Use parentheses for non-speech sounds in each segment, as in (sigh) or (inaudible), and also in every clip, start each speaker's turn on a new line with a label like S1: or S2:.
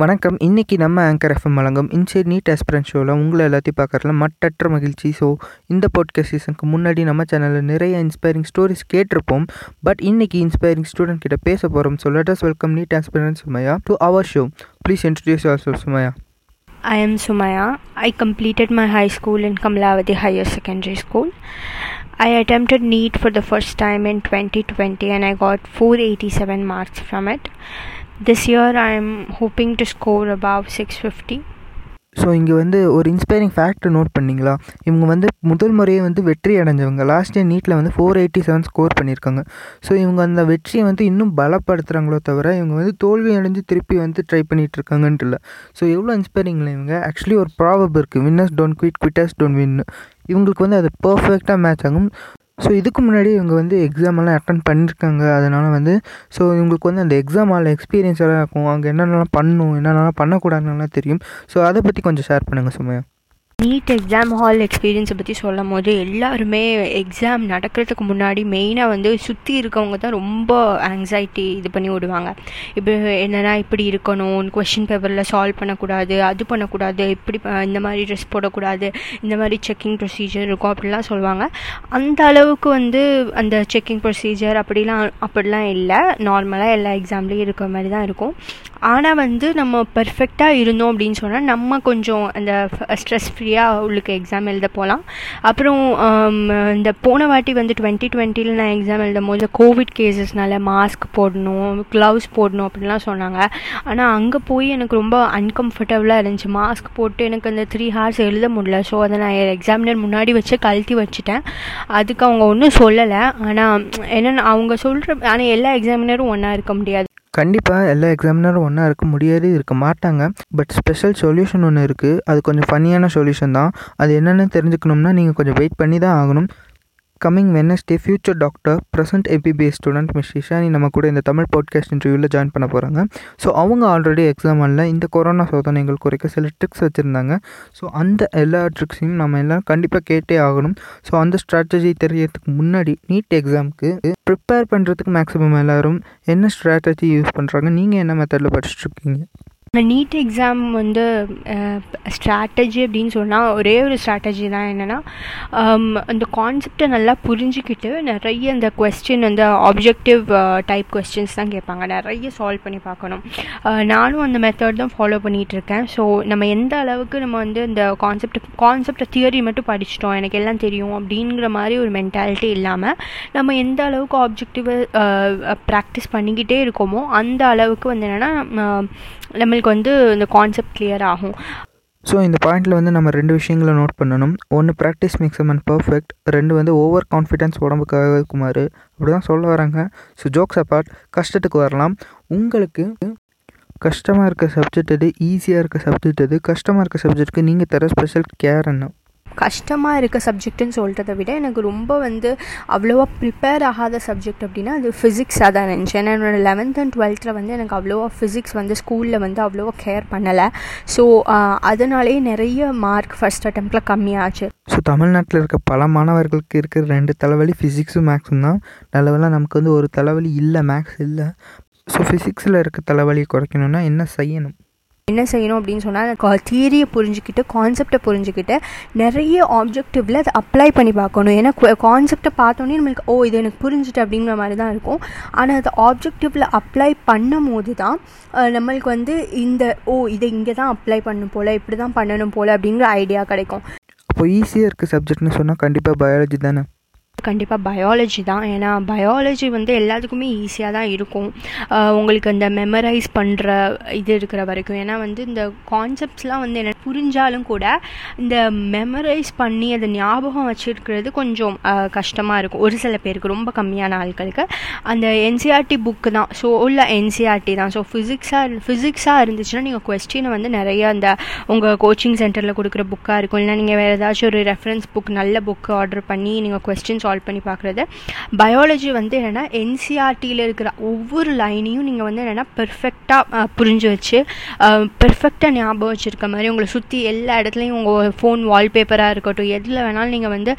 S1: வணக்கம் இன்றைக்கி நம்ம ஆங்கர் எஃப்எம் வழங்கும் இன்சைட் நீட் ஆஸ்பிரன்ட் ஷோவில் உங்களை எல்லாத்தையும் பார்க்குறதுல மட்டற்ற மகிழ்ச்சி ஸோ இந்த பாட்காஸ்ட் சீசனுக்கு முன்னாடி நம்ம சேனலில் நிறைய இன்ஸ்பைரிங் ஸ்டோரிஸ் கேட்டிருப்போம் பட் இன்றைக்கி இன்ஸ்பைரிங் ஸ்டூடெண்ட் கிட்ட பேச போகிறோம் so let's welcome NEET aspirant Sumaya to our show please introduce your Sumaya
S2: I am Sumaya. I completed my high school in Kamlavati Higher Secondary School. I attempted NEET for the first time in 2020 and I got 487 marks from it. This year I am hoping to score above six fifty
S1: so இங்கே வந்து ஒரு inspiring fact note பண்ணிங்களா? இவங்க வந்து முதல் முறையே வந்து வெற்றி அடைஞ்சவங்க. லாஸ்ட் இயர் நீட்டில் வந்து ஃபோர் எயிட்டி செவன் ஸ்கோர் பண்ணியிருக்காங்க. ஸோ இவங்க அந்த வெற்றியை வந்து இன்னும் பலப்படுத்துகிறாங்களோ தவிர இவங்க வந்து தோல்வி அடைஞ்சு திருப்பி வந்து ட்ரை பண்ணிகிட்டு இருக்காங்கன்ட்டு இல்லை. ஸோ எவ்வளோ இன்ஸ்பைரிங்கில் இவங்க. ஆக்சுவலி ஒரு ப்ராபப் இருக்குது winners don't quit quitters don't win இவங்களுக்கு வந்து அது பர்ஃபெக்டாக மேட்ச் ஆகும். ஸோ இதுக்கு முன்னாடி இவங்க வந்து எக்ஸாம் எல்லாம் அட்டன் பண்ணியிருக்காங்க அதனால் வந்து ஸோ இவங்களுக்கு வந்து அந்த எக்ஸாம் ஆல் எக்ஸ்பீரியன்ஸ் எல்லாம் இருக்கும். அங்கே என்னென்னலாம் பண்ணணும் என்னென்னலாம் பண்ணக்கூடாதுன்னுலாம் தெரியும். ஸோ அதை பற்றி கொஞ்சம் ஷேர் பண்ணுங்கள் சுமையா.
S2: நீட் எக்ஸாம் ஹால் எக்ஸ்பீரியன்ஸை பற்றி சொல்லும் போது எல்லாருமே எக்ஸாம் நடக்கிறதுக்கு முன்னாடி மெயினாக வந்து சுற்றி இருக்கவங்க தான் ரொம்ப ஆங்ஸைட்டி இது பண்ணி விடுவாங்க இப்போ என்னென்னா இப்படி இருக்கணும்? கொஷின் பேப்பரில் சால்வ் பண்ணக்கூடாது அது பண்ணக்கூடாது இப்படி இந்த மாதிரி ட்ரெஸ் போடக்கூடாது இந்த மாதிரி செக்கிங் ப்ரொசீஜர் இருக்கும் அப்படிலாம் சொல்லுவாங்க. அந்த அளவுக்கு வந்து அந்த செக்கிங் ப்ரொசீஜர் அப்படிலாம் அப்படிலாம் இல்லை. நார்மலாக எல்லா எக்ஸாம்லேயும் இருக்கிற மாதிரி தான் இருக்கும். ஆனால் வந்து நம்ம பர்ஃபெக்டாக இருந்தோம் அப்படின்னு சொன்னால் நம்ம கொஞ்சம் அந்த ஸ்ட்ரெஸ் ஃப்ரீயாக உள்ளுக்கு எக்ஸாம் எழுத போகலாம் அப்புறம் இந்த போன வாட்டி வந்து டுவெண்ட்டி டுவெண்ட்டியில் நான் எக்ஸாம் எழுதும் போது கோவிட் கேசஸ்னால மாஸ்க் போடணும் க்ளவுஸ் போடணும் அப்படின்லாம் சொன்னாங்க. ஆனால் அங்கே போய் எனக்கு ரொம்ப அன்கம்ஃபர்டபுளாக இருந்துச்சு. மாஸ்க் போட்டு எனக்கு அந்த த்ரீ ஹார்ஸ் எழுத முடியல. ஸோ அதை நான் எக்ஸாமினர் முன்னாடி வச்சு கழட்டி வச்சுட்டேன். அதுக்கு அவங்க ஒன்றும் சொல்லலை. ஆனால் என்னென்ன அவங்க சொல்கிற ஆனால் எல்லா எக்ஸாமினரும் ஒன்றா இருக்க முடியாது.
S1: கண்டிப்பாக எல்லா எக்ஸாமினரும் ஒன்றா இருக்க முடியாது இருக்க மாட்டாங்க. பட் ஸ்பெஷல் சொல்யூஷன் ஒன்று இருக்குது அது கொஞ்சம் ஃபன்னியான சொல்யூஷன் தான். அது என்னென்னு தெரிஞ்சுக்கணும்னா நீங்கள் கொஞ்சம் வெயிட் பண்ணி தான் ஆகணும். Coming Wednesday future doctor present MBBS student miss Ishani நம்ம கூட இந்த தமிழ் பாட்காஸ்ட் இன்டர்வியூவில் ஜாயின் பண்ண போகிறாங்க ஸோ அவங்க ஆல்ரெடி எக்ஸாம் இல்லை இந்த கொரோனா சோதனைகள் குறைக்க சில ட்ரிக்ஸ் வச்சுருந்தாங்க. ஸோ அந்த எல்லா ட்ரிக்ஸையும் நம்ம எல்லாம் கண்டிப்பாக கேட்டே ஆகணும். ஸோ அந்த ஸ்ட்ராட்டஜி தெரியறதுக்கு முன்னாடி நீட் எக்ஸாமுக்கு ப்ரிப்பேர் பண்ணுறதுக்கு மேக்ஸிமம் எல்லோரும் என்ன ஸ்ட்ராட்டஜி யூஸ் பண்ணுறாங்க நீங்கள் என்ன மெத்தடில் படிச்சுட்ருக்கீங்க
S2: நீட் எக்ஸாம் வந்து ஸ்ட்ராட்டஜி அப்படின்னு சொன்னால் ஒரே ஒரு ஸ்ட்ராட்டஜி தான் என்னென்னா um, அந்த கான்செப்டை நல்லா புரிஞ்சுக்கிட்டு நிறைய இந்த கொஸ்டின் அந்த ஆப்ஜெக்டிவ் டைப் கொஸ்டின்ஸ் தான் கேட்பாங்க. நிறைய சால்வ் பண்ணி பார்க்கணும். நானும் அந்த மெத்தட் தான் ஃபாலோ பண்ணிகிட்டு இருக்கேன். ஸோ நம்ம எந்த அளவுக்கு நம்ம வந்து இந்த கான்செப்ட் கான்செப்டை தியரி மட்டும் படிச்சிட்டோம் எனக்கு எல்லாம் தெரியும் அப்படிங்கிற மாதிரி ஒரு மென்டாலிட்டி இல்லாமல் நம்ம எந்த அளவுக்கு ஆப்ஜெக்டிவை ப்ராக்டிஸ் பண்ணிக்கிட்டே இருக்கோமோ அந்த அளவுக்கு வந்து என்னென்னா நம்ம நம்மளுக்கு வந்து இந்த கான்செப்ட் கிளியர் ஆகும்.
S1: ஸோ இந்த பாயிண்டில் வந்து நம்ம ரெண்டு விஷயங்களை நோட் பண்ணணும். ஒன்று ப்ராக்டிஸ் மேக்ஸ் அண்ட் பர்ஃபெக்ட் ரெண்டு வந்து ஓவர் கான்ஃபிடென்ஸ் உடம்புக்காக குமார் அப்படி தான் சொல்ல வராங்க. ஸோ ஜோக்ஸ் அப்பார்ட் கஷ்டத்துக்கு வரலாம். உங்களுக்கு கஷ்டமாக இருக்க சப்ஜெக்ட் எது ஈஸியாக இருக்க சப்ஜெக்ட் எது கஷ்டமாக இருக்க சப்ஜெக்ட்டுக்கு நீங்கள் தர ஸ்பெஷல் கேர் என்ன?
S2: கஷ்டமாக இருக்க சப்ஜெக்ட்டுன்னு சொல்கிறத விட எனக்கு ரொம்ப வந்து அவ்வளோவா ப்ரிப்பேர் ஆகாத சப்ஜெக்ட் அப்படின்னா அது ஃபிசிக்ஸாக தான் இருந்துச்சு. ஏன்னா என்னோடய லெவன்த் அண்ட் டுவெல்த்தில் வந்து எனக்கு அவ்வளோவா ஃபிசிக்ஸ் வந்து ஸ்கூலில் வந்து அவ்வளோவா கேர் பண்ணலை. ஸோ அதனாலேயே நிறைய மார்க் ஃபஸ்ட் அட்டம்ப்டில் கம்மியாச்சு.
S1: ஸோ தமிழ்நாட்டில் இருக்க பல மாணவர்களுக்கு இருக்கிற ரெண்டு தலைவலி ஃபிசிக்ஸும் மேக்ஸும் தான். நல்லவெல்லாம் நமக்கு வந்து ஒரு தலைவலி இல்லை மேக்ஸ் இல்லை. ஸோ ஃபிசிக்ஸில் இருக்க தலைவலியை குறைக்கணும்னா என்ன செய்யணும்?
S2: என்ன செய்யணும் அப்படின்னு சொன்னால் தியரியை புரிஞ்சுக்கிட்டு கான்செப்டை புரிஞ்சுக்கிட்டு நிறைய ஆப்ஜெக்டிவில் அதை அப்ளை பண்ணி பார்க்கணும். ஏன்னா கான்செப்டை பார்த்தோன்னே நம்மளுக்கு ஓ இது எனக்கு புரிஞ்சுட்டு அப்படிங்கிற மாதிரி தான் இருக்கும். ஆனால் அதை ஆப்ஜெக்டிவில் அப்ளை பண்ணும் போது தான் நம்மளுக்கு வந்து இந்த ஓ இதை இங்கே தான் அப்ளை பண்ணணும் போல் இப்படி தான் பண்ணணும் போல் அப்படிங்கிற ஐடியா கிடைக்கும்.
S1: அப்போ ஈஸியாக இருக்க சப்ஜெக்ட்னு சொன்னால் கண்டிப்பாக பயாலஜி தானே?
S2: கண்டிப்பாக பயாலஜி தான். ஏன்னா பயாலஜி வந்து எல்லாத்துக்குமே ஈஸியாக தான் இருக்கும். உங்களுக்கு அந்த மெமரைஸ் பண்ணுற இது இருக்கிற வரைக்கும். ஏன்னா வந்து இந்த கான்செப்ட்ஸ்லாம் வந்து எனக்கு புரிஞ்சாலும் கூட இந்த மெமரைஸ் பண்ணி அதை ஞாபகம் வச்சுருக்கிறது கொஞ்சம் கஷ்டமாக இருக்கும். ஒரு சில பேருக்கு ரொம்ப கம்மியான ஆட்களுக்கு. அந்த என்சிஆர்டி புக்கு தான். ஸோ உள்ள என்சிஆர்டி தான். ஸோ ஃபிசிக்ஸாக ஃபிசிக்ஸாக இருந்துச்சுன்னா நீங்கள் கொஸ்டினை வந்து நிறைய அந்த உங்கள் கோச்சிங் சென்டரில் கொடுக்குற புக்காக இருக்கும். இல்லைனா நீங்கள் வேறு ஏதாச்சும் ஒரு ரெஃபரன்ஸ் புக் நல்ல புக்கு ஆர்டர் பண்ணி நீங்கள் கொஸ்டின் சால்வ் பண்ணி பார்க்குறது. பயாலஜி வந்து என்னென்னா என்சிஆர்டியில் இருக்கிற ஒவ்வொரு லைனையும் நீங்கள் வந்து என்னென்னா பெர்ஃபெக்டாக புரிஞ்சு வச்சு பெர்ஃபெக்டாக ஞாபகம் வச்சுருக்க மாதிரி உங்களை சுற்றி எல்லா இடத்துலையும் உங்கள் ஃபோன் வால்பேப்பராக இருக்கட்டும் எதில் வேணாலும் நீங்கள் வந்து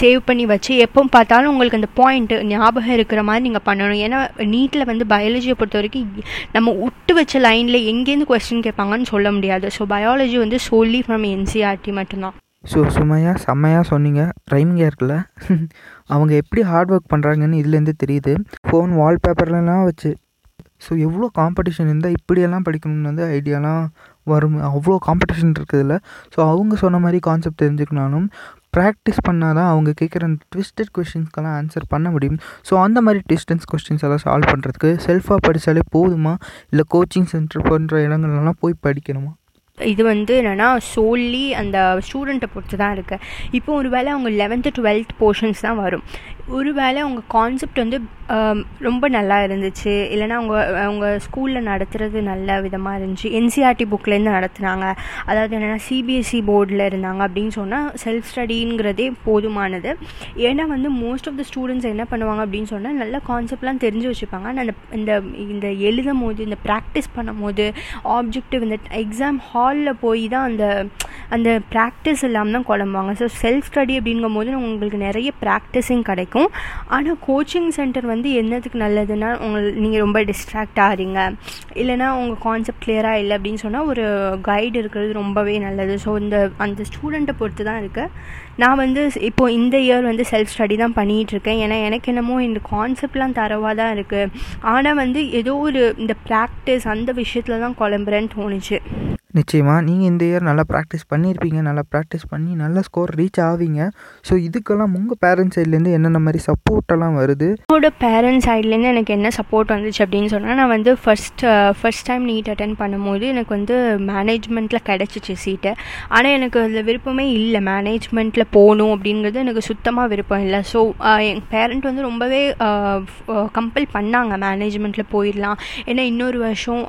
S2: சேவ் பண்ணி வச்சு எப்போ பார்த்தாலும் உங்களுக்கு அந்த பாயிண்ட் ஞாபகம் இருக்கிற மாதிரி நீங்கள் பண்ணணும். ஏன்னா நீட்டில் வந்து பயாலஜியை பொறுத்த வரைக்கும் நம்ம விட்டு வச்ச லைனில் எங்கேருந்து கொஸ்டின் கேட்பாங்கன்னு சொல்ல முடியாது. ஸோ பயாலஜி வந்து solely ஃப்ரம் என்சிஆர்டி மட்டும்தான்.
S1: ஸோ சுமையாக செம்மையாக சொன்னீங்க. ரைமிங்காக இருக்குல்ல. (laughs) அவங்க எப்படி ஹார்ட் ஒர்க் பண்ணுறாங்கன்னு இதுலேருந்து தெரியுது. ஃபோன் வால்பேப்பர்லலாம் வச்சு. ஸோ எவ்வளோ காம்படிஷன் இருந்தால் இப்படியெல்லாம் படிக்கணும்னு வந்து ஐடியாலாம் வரும். அவ்வளோ காம்படிஷன் இருக்குதுல்ல. ஸோ அவங்க சொன்ன மாதிரி கான்செப்ட் தெரிஞ்சுக்கனாலும் ப்ராக்டிஸ் பண்ணால் தான் அவங்க கேட்குற அந்த ட்விஸ்டட் கொஷின்ஸ்க்கெல்லாம் ஆன்சர் பண்ண முடியும். ஸோ அந்த மாதிரி டிஸ்டன்ஸ் கொஸ்டின்ஸ் எல்லாம் சால்வ் பண்ணுறதுக்கு செல்ஃபாக படித்தாலே போதுமா? இல்லை கோச்சிங் சென்டர் போன்ற இடங்கள்லாம் போய் படிக்கணுமா?
S2: இது வந்து என்னென்னா சோல்லி அந்த ஸ்டூடெண்ட்டை பொறுத்து தான் இருக்குது இப்போ ஒரு வேளை அவங்க லெவன்த்து டுவெல்த் போர்ஷன்ஸ் தான் வரும். ஒரு வேளை அவங்க கான்செப்ட் வந்து ரொம்ப நல்லா இருந்துச்சு. இல்லைன்னா அவங்க அவங்க ஸ்கூலில் நடத்துகிறது நல்ல விதமாக இருந்துச்சு. என்சிஆர்டி புக்லேருந்து நடத்துனாங்க. அதாவது என்னென்னா சிபிஎஸ்சி போர்டில் இருந்தாங்க அப்படின்னு சொன்னால் செல்ஃப் ஸ்டடிங்கிறதே போதுமானது. ஏன்னா வந்து மோஸ்ட் ஆஃப் த ஸ்டூடெண்ட்ஸ் என்ன பண்ணுவாங்க அப்படின்னு சொன்னால் நல்ல கான்செப்ட்லாம் தெரிஞ்சு வச்சுப்பாங்க. ஆனால் அந்த இந்த இந்த எழுதும் போது இந்த ப்ராக்டிஸ் பண்ணும் போது ஆப்ஜெக்டிவ் இந்த எக்ஸாம் ஹாலில் போய் தான் அந்த அந்த ப்ராக்டிஸ் இல்லாமல் தான் குழம்புவாங்க ஸோ செல்ஃப் ஸ்டடி அப்படிங்கும் போது உங்களுக்கு நிறைய ப்ராக்டிஸிங் கிடைக்கும். ஆனால் கோச்சிங் சென்டர் வந்து என்னதுக்கு நல்லதுன்னா உங்கள் நீங்கள் ரொம்ப டிஸ்ட்ராக்ட் ஆகிறீங்க. இல்லைனா உங்கள் கான்செப்ட் கிளியராக இல்லை அப்படின்னு சொன்னால் ஒரு கைடு இருக்கிறது ரொம்பவே நல்லது. ஸோ இந்த அந்த ஸ்டூடெண்ட்டை பொறுத்து தான் இருக்குது நான் வந்து இப்போது இந்த இயர் வந்து செல்ஃப் ஸ்டடி தான் பண்ணிகிட்டு இருக்கேன். ஏன்னா எனக்கு என்னமோ இந்த கான்செப்ட்லாம் தரவாக தான் இருக்குது ஆனால் வந்து ஏதோ ஒரு இந்த ப்ராக்டிஸ் அந்த விஷயத்தில் தான் குழம்புறேன்னு தோணுச்சு.
S1: நிச்சயமாக நீங்கள் இந்த இயர் நல்லா ப்ராக்டிஸ் பண்ணியிருப்பீங்க நல்லா ப்ராக்டிஸ் பண்ணி நல்லா ஸ்கோர் ரீச் ஆவீங்க. ஸோ இதுக்கெல்லாம் உங்கள் பேரண்ட்ஸ் சைட்லேருந்து என்னென்ன மாதிரி சப்போர்ட்டெல்லாம் வருது?
S2: என்னோட பேரண்ட்ஸ் சைட்லேருந்து எனக்கு என்ன சப்போர்ட் வந்துச்சு அப்படின்னு சொன்னால் நான் வந்து first first time NEET attend பண்ணும்போது எனக்கு வந்து மேனேஜ்மெண்ட்டில் கிடச்சிச்சு சீட்டை ஆனால் எனக்கு அதில் விருப்பமே இல்லை. மேனேஜ்மெண்ட்டில் போகணும் அப்படிங்கிறது எனக்கு சுத்தமாக விருப்பம் இல்லை. ஸோ uh, என் பேரண்ட் வந்து ரொம்பவே uh, கம்பல் uh, பண்ணாங்க மேனேஜ்மெண்ட்டில் போயிடலாம். ஏன்னா இன்னொரு வருஷம்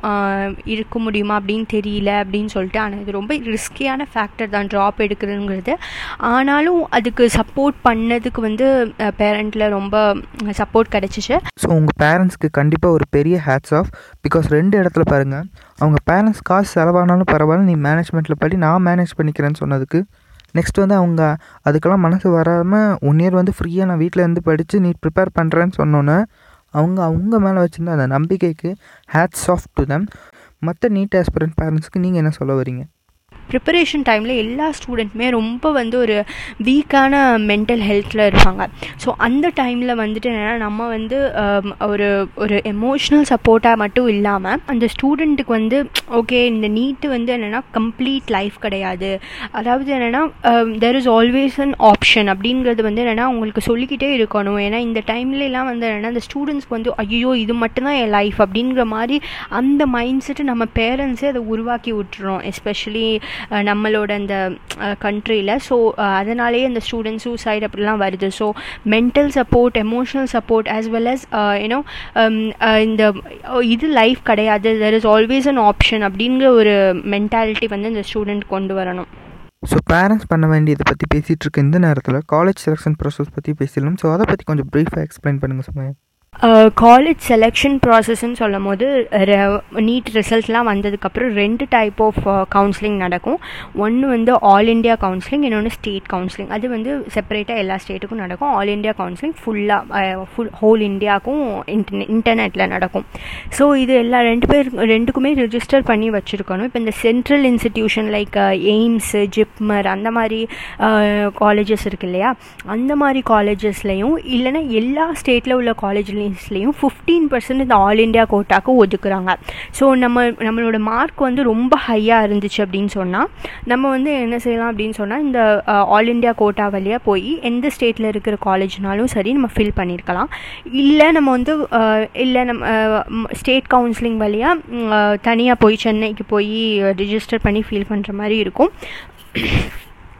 S2: இருக்க முடியுமா அப்படின்னு தெரியல. அப்படின்னு சொல்லிட்டு ஆனால் இது ரொம்ப ரிஸ்கியான ஃபேக்டர் தான். ட்ராப் எடுக்கிறதுங்கிறது ஆனாலும் அதுக்கு சப்போர்ட் பண்ணதுக்கு வந்து பேரண்ட்டில் ரொம்ப சப்போர்ட் கிடச்சிச்சு.
S1: ஸோ உங்கள் பேரண்ட்ஸ்க்கு கண்டிப்பாக ஒரு பெரிய ஹேட்ஸ் ஆஃப் பிகாஸ் ரெண்டு இடத்துல பாருங்கள் அவங்க பேரண்ட்ஸ் காசு செலவானாலும் பரவாயில்ல. நீ மேனேஜ்மெண்ட்டில் படி நான் மேனேஜ் பண்ணிக்கிறேன்னு சொன்னதுக்கு. நெக்ஸ்ட் வந்து அவங்க அதுக்கெல்லாம் மனசு வராமல் ஒன் இயர் வந்து ஃப்ரீயாக நான் வீட்டில் இருந்து படித்து நீ ப்ரிப்பேர் பண்ணுறேன்னு சொன்னோன்னே அவங்க அவங்க மேலே வச்சுருந்த அந்த நம்பிக்கைக்கு ஹேட்ஸ் ஆஃப் டு தம் மற்ற நீட் ஆஸ்பிரண்ட் பேரண்ட்ஸுக்கு நீங்கள் என்ன சொல்ல வரீங்க?
S2: ப்ரிப்பரேஷன் டைமில் எல்லா ஸ்டூடெண்ட்டுமே ரொம்ப வந்து ஒரு வீக்கான மென்டல் ஹெல்த்தில் இருப்பாங்க. ஸோ அந்த டைமில் வந்துட்டு என்னென்னா நம்ம வந்து um, ஒரு ஒரு எமோஷ்னல் சப்போர்ட்டாக மட்டும் இல்லாமல் அந்த ஸ்டூடெண்ட்டுக்கு வந்து ஓகே இந்த நீட்டு வந்து என்னென்னா கம்ப்ளீட் லைஃப் கிடையாது. அதாவது என்னென்னா there is always an option அப்படிங்கிறது வந்து என்னென்னா உங்களுக்கு சொல்லிக்கிட்டே இருக்கணும். ஏன்னா இந்த டைம்லலாம் வந்து என்னென்னா அந்த ஸ்டூடெண்ட்ஸ்க்கு வந்து ஐயோ இது மட்டும்தான் என் லைஃப் அப்படிங்கிற மாதிரி அந்த மைண்ட் செட்டு நம்ம பேரண்ட்ஸே அதை உருவாக்கி விட்டுறோம். எஸ்பெஷலி நம்மளோட அந்த கண்ட்ரியில் ஸோ அதனாலேயே அந்த ஸ்டூடெண்ட் சூசைட் அப்படிலாம் வருது. So mental support emotional support as well as you know இந்த இது லைஃப் கிடையாது. There is always an option அப்படிங்கிற ஒரு மென்டாலிட்டி வந்து இந்த ஸ்டூடெண்ட் கொண்டு வரணும்.
S1: ஸோ பேரண்ட்ஸ் பண்ண வேண்டியதை பற்றி பேசிகிட்டு இருக்க இந்த நேரத்தில் காலேஜ் செலெக்ஷன் ப்ராசஸ் பற்றி பேசிடலாம். ஸோ அதை பற்றி கொஞ்சம் ப்ரீஃபாக எக்ஸ்பிளைன் பண்ணுங்கள் சுமையா.
S2: காலேஜ் செலெக்ஷன் ப்ராசஸ்ன்னு சொல்லும் போது நீட் ரிசல்ட்லாம் வந்ததுக்கப்புறம் ரெண்டு டைப் ஆஃப் கவுன்சிலிங் நடக்கும். ஒன்று வந்து ஆல் இண்டியா கவுன்சிலிங் இன்னொன்று ஸ்டேட் கவுன்சிலிங் அது வந்து செப்பரேட்டாக எல்லா ஸ்டேட்டுக்கும் நடக்கும். ஆல் இண்டியா கவுன்சிலிங் ஃபுல்லாக ஃபுல் ஹோல் இந்தியாவுக்கும் இன்டர்நெ இன்டர்நெட்டில் நடக்கும். ஸோ இது எல்லா ரெண்டு பேர் ரெண்டுக்குமே ரிஜிஸ்டர் பண்ணி வச்சுருக்கணும். இப்போ இந்த central institution like AIIMS JIPMER அந்த மாதிரி காலேஜஸ் இருக்கு இல்லையா? அந்த மாதிரி காலேஜஸ்லையும் இல்லைன்னா எல்லா ஸ்டேட்டில் உள்ள காலேஜ்லேயும் ஃபிஃப்டீன் பர்சன்ட் இந்த ஆல் இண்டியா கோட்டாக்கு ஒதுக்குறாங்க. ஸோ நம்ம நம்மளோட மார்க் வந்து ரொம்ப ஹையாக இருந்துச்சு அப்படின்னு சொன்னால் நம்ம வந்து என்ன செய்யலாம் அப்படின்னு சொன்னால் இந்த ஆல் இண்டியா கோட்டா வழியாக போய் எந்த ஸ்டேட்டில் இருக்கிற காலேஜ்னாலும் சரி நம்ம ஃபில் பண்ணியிருக்கலாம் இல்லை நம்ம வந்து இல்லை நம்ம ஸ்டேட் கவுன்சிலிங் வழியாக தனியாக போய் சென்னைக்கு போய் ரிஜிஸ்டர் பண்ணி ஃபீல் பண்ணுற மாதிரி இருக்கும்.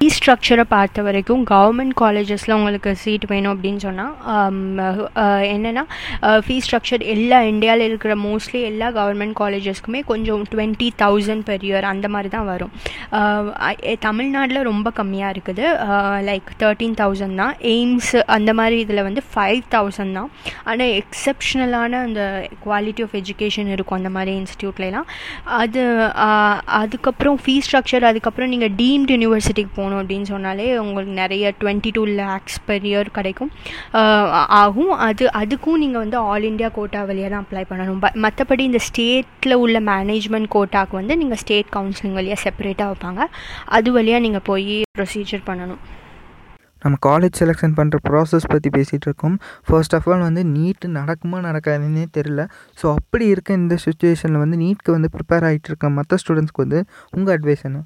S2: ஃபீஸ் ஸ்ட்ரக்சரை பார்த்த வரைக்கும் கவர்மெண்ட் காலேஜஸில் உங்களுக்கு சீட் வேணும் அப்படின்னு சொன்னால் um, என்னென்னா ஃபீஸ் ஸ்ட்ரக்சர் எல்லா இந்தியாவில் இருக்கிற மோஸ்ட்லி எல்லா கவர்மெண்ட் காலேஜஸ்க்குமே கொஞ்சம் டுவெண்ட்டி தௌசண்ட் பெர் இயர் அந்த மாதிரி தான் வரும். தமிழ்நாட்டில் ரொம்ப கம்மியாக இருக்குது. லைக் தேர்ட்டீன் தௌசண்ட் தான். எய்ம்ஸ் அந்த மாதிரி இதில் வந்து ஃபைவ் தௌசண்ட் தான். ஆனால் எக்ஸப்ஷனலான அந்த குவாலிட்டி ஆஃப் எஜுகேஷன் இருக்கும் அந்த மாதிரி இன்ஸ்டியூட்லாம் அது அதுக்கப்புறம் ஃபீஸ் ஸ்ட்ரக்சர் அதுக்கப்புறம் நீங்கள் டீம்டு யூனிவர்சிட்டிக்கு போகணும். அப்படின்னு சொன்னாலே உங்களுக்கு நிறைய twenty two lakhs per year கிடைக்கும். ஆகும். அது அதுக்கும் நீங்கள் வந்து ஆல் இண்டியா கோட்டா வழியாக தான் அப்ளை பண்ணணும். ப மற்றபடி இந்த ஸ்டேட்டில் உள்ள மேனேஜ்மெண்ட் கோட்டாக்கு வந்து நீங்கள் ஸ்டேட் கவுன்சிலிங் வழியாக செப்பரேட்டாக வைப்பாங்க. அது வழியாக நீங்கள் போய் ப்ரொசீஜர் பண்ணணும்.
S1: நம்ம காலேஜ் செலெக்ஷன் பண்ணுற ப்ராசஸ் பற்றி பேசிகிட்டு இருக்கோம். ஃபர்ஸ்ட் ஆஃப் ஆல் வந்து நீட்டு நடக்குமா நடக்காதுன்னே தெரில ஸோ அப்படி இருக்க இந்த சுச்சுவேஷனில் வந்து நீட்க்கு வந்து ப்ரிப்பேர் ஆகிட்டு இருக்க மற்ற ஸ்டூடெண்ட்ஸ்க்கு வந்து உங்கள் அட்வைஸ் என்ன?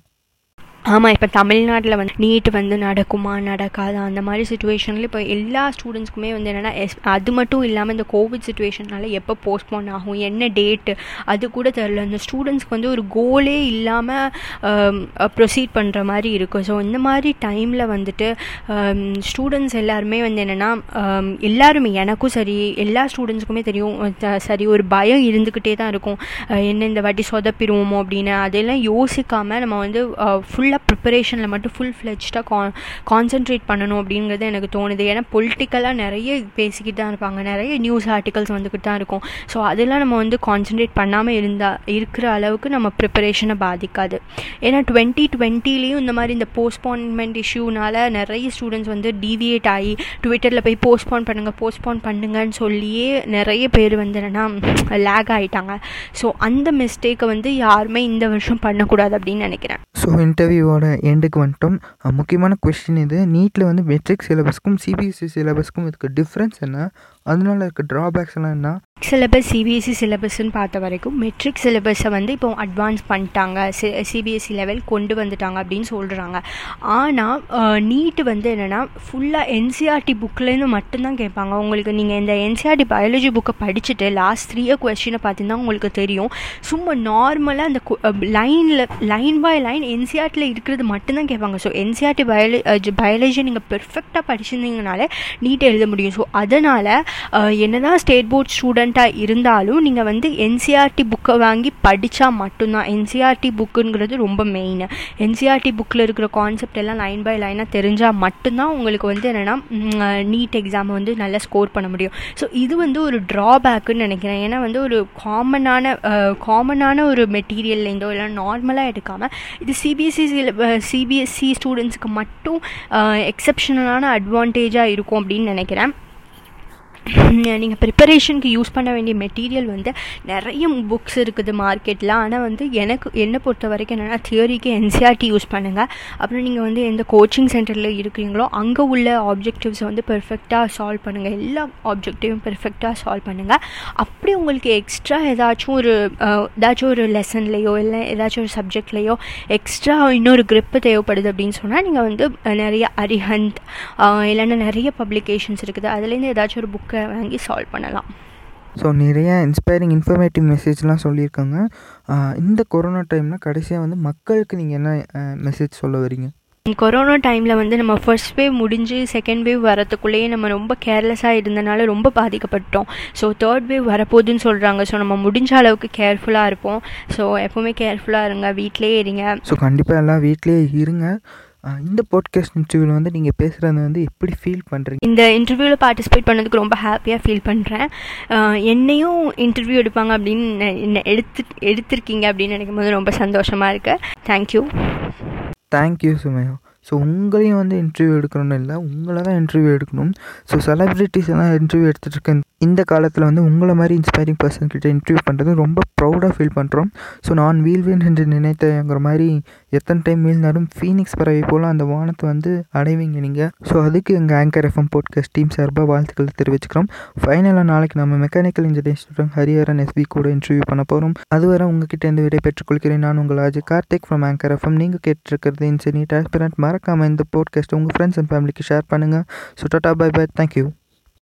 S2: ஆமாம் இப்போ தமிழ்நாட்டில் வந்து நீட் வந்து நடக்குமா நடக்காதா அந்த மாதிரி சுச்சுவேஷனில் இப்போ எல்லா ஸ்டூடெண்ட்ஸ்க்குமே வந்து என்னென்னா எஸ் அது மட்டும் இல்லாமல் இந்த கோவிட் சுச்சுவேஷனால் எப்போ போஸ்ட்போன் ஆகும் என்ன டேட்டு அது கூட தெரில இந்த ஸ்டூடெண்ட்ஸ்க்கு வந்து ஒரு கோலே இல்லாமல் ப்ரொசீட் பண்ணுற மாதிரி இருக்கும் ஸோ இந்த மாதிரி டைமில் வந்துட்டு ஸ்டூடெண்ட்ஸ் எல்லாருமே வந்து என்னென்னா எல்லாருமே எனக்கும் சரி எல்லா ஸ்டூடெண்ட்ஸ்க்குமே தெரியும் சரி ஒரு பயம் இருந்துக்கிட்டே தான் இருக்கும். என்ன இந்த வாட்டி சொதப்பிடுவோமோ அப்படின்னு. அதெல்லாம் யோசிக்காமல் நம்ம வந்து ஃபுல்லாக ஃபுல்லாக ப்ரிப்பரேஷனில் மட்டும் ஃபுல் ஃப்ளெஜ்டாக கான் கான்சென்ட்ரேட் பண்ணணும் அப்படிங்கிறது எனக்கு தோணுது. ஏன்னா பொலிட்டிக்கலாக நிறைய பேசிக்கிட்டு தான் இருப்பாங்க. நிறைய நியூஸ் ஆர்டிகல்ஸ் வந்துக்கிட்டு தான் இருக்கும். ஸோ அதெல்லாம் நம்ம வந்து கான்சென்ட்ரேட் பண்ணாமல் இருந்தால் இருக்கிற அளவுக்கு நம்ம ப்ரிப்பரேஷனை பாதிக்காது. ஏன்னா டுவெண்ட்டி டுவெண்ட்டிலையும் இந்த மாதிரி இந்த போஸ்ட்பான்மெண்ட் இஷ்யூனால் நிறைய ஸ்டூடெண்ட்ஸ் வந்து டிவியேட் ஆகி ட்விட்டரில் போய் போஸ்ட்பான் பண்ணுங்கள் போஸ்ட்பான் பண்ணுங்கன்னு சொல்லியே நிறைய பேர் வந்து என்னென்னா லேக் ஆகிட்டாங்க ஸோ அந்த மிஸ்டேக்கை வந்து யாருமே இந்த வருஷம் பண்ணக்கூடாது அப்படின்னு நினைக்கிறேன்.
S1: ஸோ இன்டர்வியூ வீடியோவோட எண்டுக்கு வந்துட்டோம். முக்கியமான கொஸ்டின் இது. நீட்டில் வந்து மெட்ரிக் சிலபஸ்க்கும் சிபிஎஸ்சி சிலபஸ்க்கும் இதுக்கு டிஃப்ரென்ஸ் என்ன? அதனால இருக்க ட்ராபேக்ஸ் எல்லாம் என்ன?
S2: சிலபஸ் சிபிஎஸ்சி சிலபஸ்ன்னு பார்த்த வரைக்கும் மெட்ரிக் சிலபஸை வந்து இப்போ அட்வான்ஸ் பண்ணிட்டாங்க. சி சிபிஎஸ்சி லெவல் கொண்டு வந்துட்டாங்க அப்படின்னு சொல்கிறாங்க ஆனால் நீட்டு வந்து என்னென்னா ஃபுல்லாக என்சிஆர்டி புக்லேருந்து மட்டும்தான் கேட்பாங்க. உங்களுக்கு நீங்கள் இந்த என்சிஆர்டி பயாலஜி புக்கை படிச்சுட்டு லாஸ்ட் த்ரீ கொஸ்டினை பார்த்தீங்கன்னா உங்களுக்கு தெரியும். சும்மா நார்மலாக அந்த லைனில் லைன் பை லைன் என்சிஆர்டியில் இருக்கிறது மட்டும்தான் கேட்பாங்க. ஸோ என்சிஆர்டி பயாலஜி பயாலஜி நீங்கள் பெர்ஃபெக்டாக படிச்சிருந்தீங்கனாலே நீட்டை எழுத முடியும். ஸோ அதனால் என்ன தான் ஸ்டேட் போர்ட் ஸ்டூடெண்ட்டாக இருந்தாலும் நீங்கள் வந்து என்சிஆர்டி புக்கை வாங்கி படித்தா மட்டும்தான். என்சிஆர்டி புக்குங்கிறது ரொம்ப மெயின் என்சிஆர்டி புக்கில் இருக்கிற கான்செப்ட் எல்லாம் லைன் பை லைனாக தெரிஞ்சால் மட்டும்தான் உங்களுக்கு வந்து என்னென்னா நீட் எக்ஸாமை வந்து நல்லா ஸ்கோர் பண்ண முடியும். ஸோ இது வந்து ஒரு ட்ராபேக்குன்னு நினைக்கிறேன். ஏன்னா வந்து ஒரு காமனான காமனான ஒரு மெட்டீரியல்லேருந்தோ இல்லை நார்மலாக எடுக்காமல் இது சிபிஎஸ்சி சிபிஎஸ்சி ஸ்டூடெண்ட்ஸுக்கு மட்டும் எக்ஸப்ஷனலான அட்வான்டேஜாக இருக்கும் அப்படின்னு நினைக்கிறேன். நீங்கள் ப்ரிப்பரேஷனுக்கு யூஸ் பண்ண வேண்டிய மெட்டீரியல் வந்து நிறைய புக்ஸ் இருக்குது மார்க்கெட்டில் ஆனால் வந்து எனக்கு என்னை பொறுத்த வரைக்கும் என்னென்னா தியரிக்கு என்சிஆர்டி யூஸ் பண்ணுங்கள் அப்புறம் நீங்கள் வந்து எந்த கோச்சிங் சென்டரில் இருக்கிறீங்களோ அங்கே உள்ள ஆப்ஜெக்டிவ்ஸை வந்து பெர்ஃபெக்டாக சால்வ் பண்ணுங்கள் எல்லா ஆப்ஜெக்டிவும் பெர்ஃபெக்டாக சால்வ் பண்ணுங்கள் அப்படி உங்களுக்கு எக்ஸ்ட்ரா ஏதாச்சும் ஒரு ஏதாச்சும் ஒரு லெசன்லேயோ இல்லை ஏதாச்சும் ஒரு சப்ஜெக்ட்லேயோ எக்ஸ்ட்ரா இன்னொரு க்ரிப்பு தேவைப்படுது அப்படின்னு சொன்னால் நீங்கள் வந்து நிறைய அரிஹந்த் இல்லைன்னா நிறைய பப்ளிகேஷன்ஸ் இருக்குது. அதுலேருந்து ஏதாச்சும் ஒரு புக்கை வாங்கி சால்வ் பண்ணலாம்.
S1: ஸோ நிறைய இன்ஸ்பைரிங் இன்ஃபர்மேட்டிவ் மெசேஜ்லாம் சொல்லியிருக்காங்க. இந்த கொரோனா டைமில் கடைசியாக வந்து மக்களுக்கு நீங்கள் என்ன மெசேஜ் சொல்ல வரீங்க
S2: கொரோனா டைமில் வந்து நம்ம ஃபர்ஸ்ட் வேவ் முடிஞ்சு செகண்ட் வேவ் வரத்துக்குள்ளேயே நம்ம ரொம்ப கேர்லெஸ்ஸாக இருந்தனால ரொம்ப பாதிக்கப்பட்டோம் ஸோ தேர்ட் வேவ் வரப்போகுதுன்னு சொல்கிறாங்க ஸோ நம்ம முடிஞ்ச அளவுக்கு கேர்ஃபுல்லாக இருப்போம். ஸோ எப்போவுமே கேர்ஃபுல்லாக இருங்க. வீட்டிலேயே இருங்க.
S1: ஸோ கண்டிப்பாக எல்லாம் வீட்டிலேயே இருங்க. இந்த பாட்காஸ்ட் இன்டர்வியூவில் வந்து நீங்கள் பேசுகிறது வந்து எப்படி ஃபீல் பண்ணுறீங்க
S2: இந்த இன்டர்வியூவில் பார்ட்டிசிபேட் பண்ணதுக்கு ரொம்ப ஹாப்பியாக ஃபீல் பண்ணுறேன் என்னையும் இன்டர்வியூ எடுப்பாங்க அப்படின்னு எடுத்து எடுத்திருக்கீங்க அப்படின்னு நினைக்கும் போது ரொம்ப சந்தோஷமாக இருக்குது தேங்க்யூ
S1: தேங்க்யூ சுமையா. ஸோ உங்களையும் வந்து இன்டர்வியூ எடுக்கணும்னு இல்லை உங்களை தான் இன்டர்வியூ எடுக்கணும். ஸோ செலிப்ரிட்டிஸ் எல்லாம் இன்டர்வியூ எடுத்துகிட்டு இருக்க இந்த காலத்தில் வந்து உங்களை மாதிரி இன்ஸ்பைரிங் பர்சன் கிட்ட இன்டர்வியூ பண்ணுறது ரொம்ப ப்ரௌடாக ஃபீல் பண்ணுறோம் ஸோ நான் வீழ்வேன் என்று நினைத்தேங்கிற மாதிரி எத்தனை டைம் வீழ்ந்தாலும் ஃபீனிக்ஸ் பறவை போல் அந்த வானத்தை வந்து அடைவீங்க நீங்கள் ஸோ அதுக்கு எங்கள் ஆங்கர் எஃப்எம் போட்காஸ்ட் டீம் சார்பாக வாழ்த்துக்கள் தெரிவிச்சுக்கிறோம். ஃபைனலாக நாளைக்கு நம்ம mechanical engineering student Hariharan SP கூட இன்டர்வியூ பண்ண போகிறோம் அதுவரை உங்ககிட்ட இருந்து விடை பெற்றுக்கொள்கிறேன் நான் உங்கள் Ajay Karthik from anchor FM நீங்கள் கேட்டிருக்கிறது இன்சினி டிரான்ஸ்பரண்ட் மறக்காமல் இந்த போட்காஸ்ட்டை உங்கள் ஃப்ரெண்ட்ஸ் அண்ட் ஃபேமிலிக்கு ஷேர் பண்ணுங்கள் so tata bye bye thank you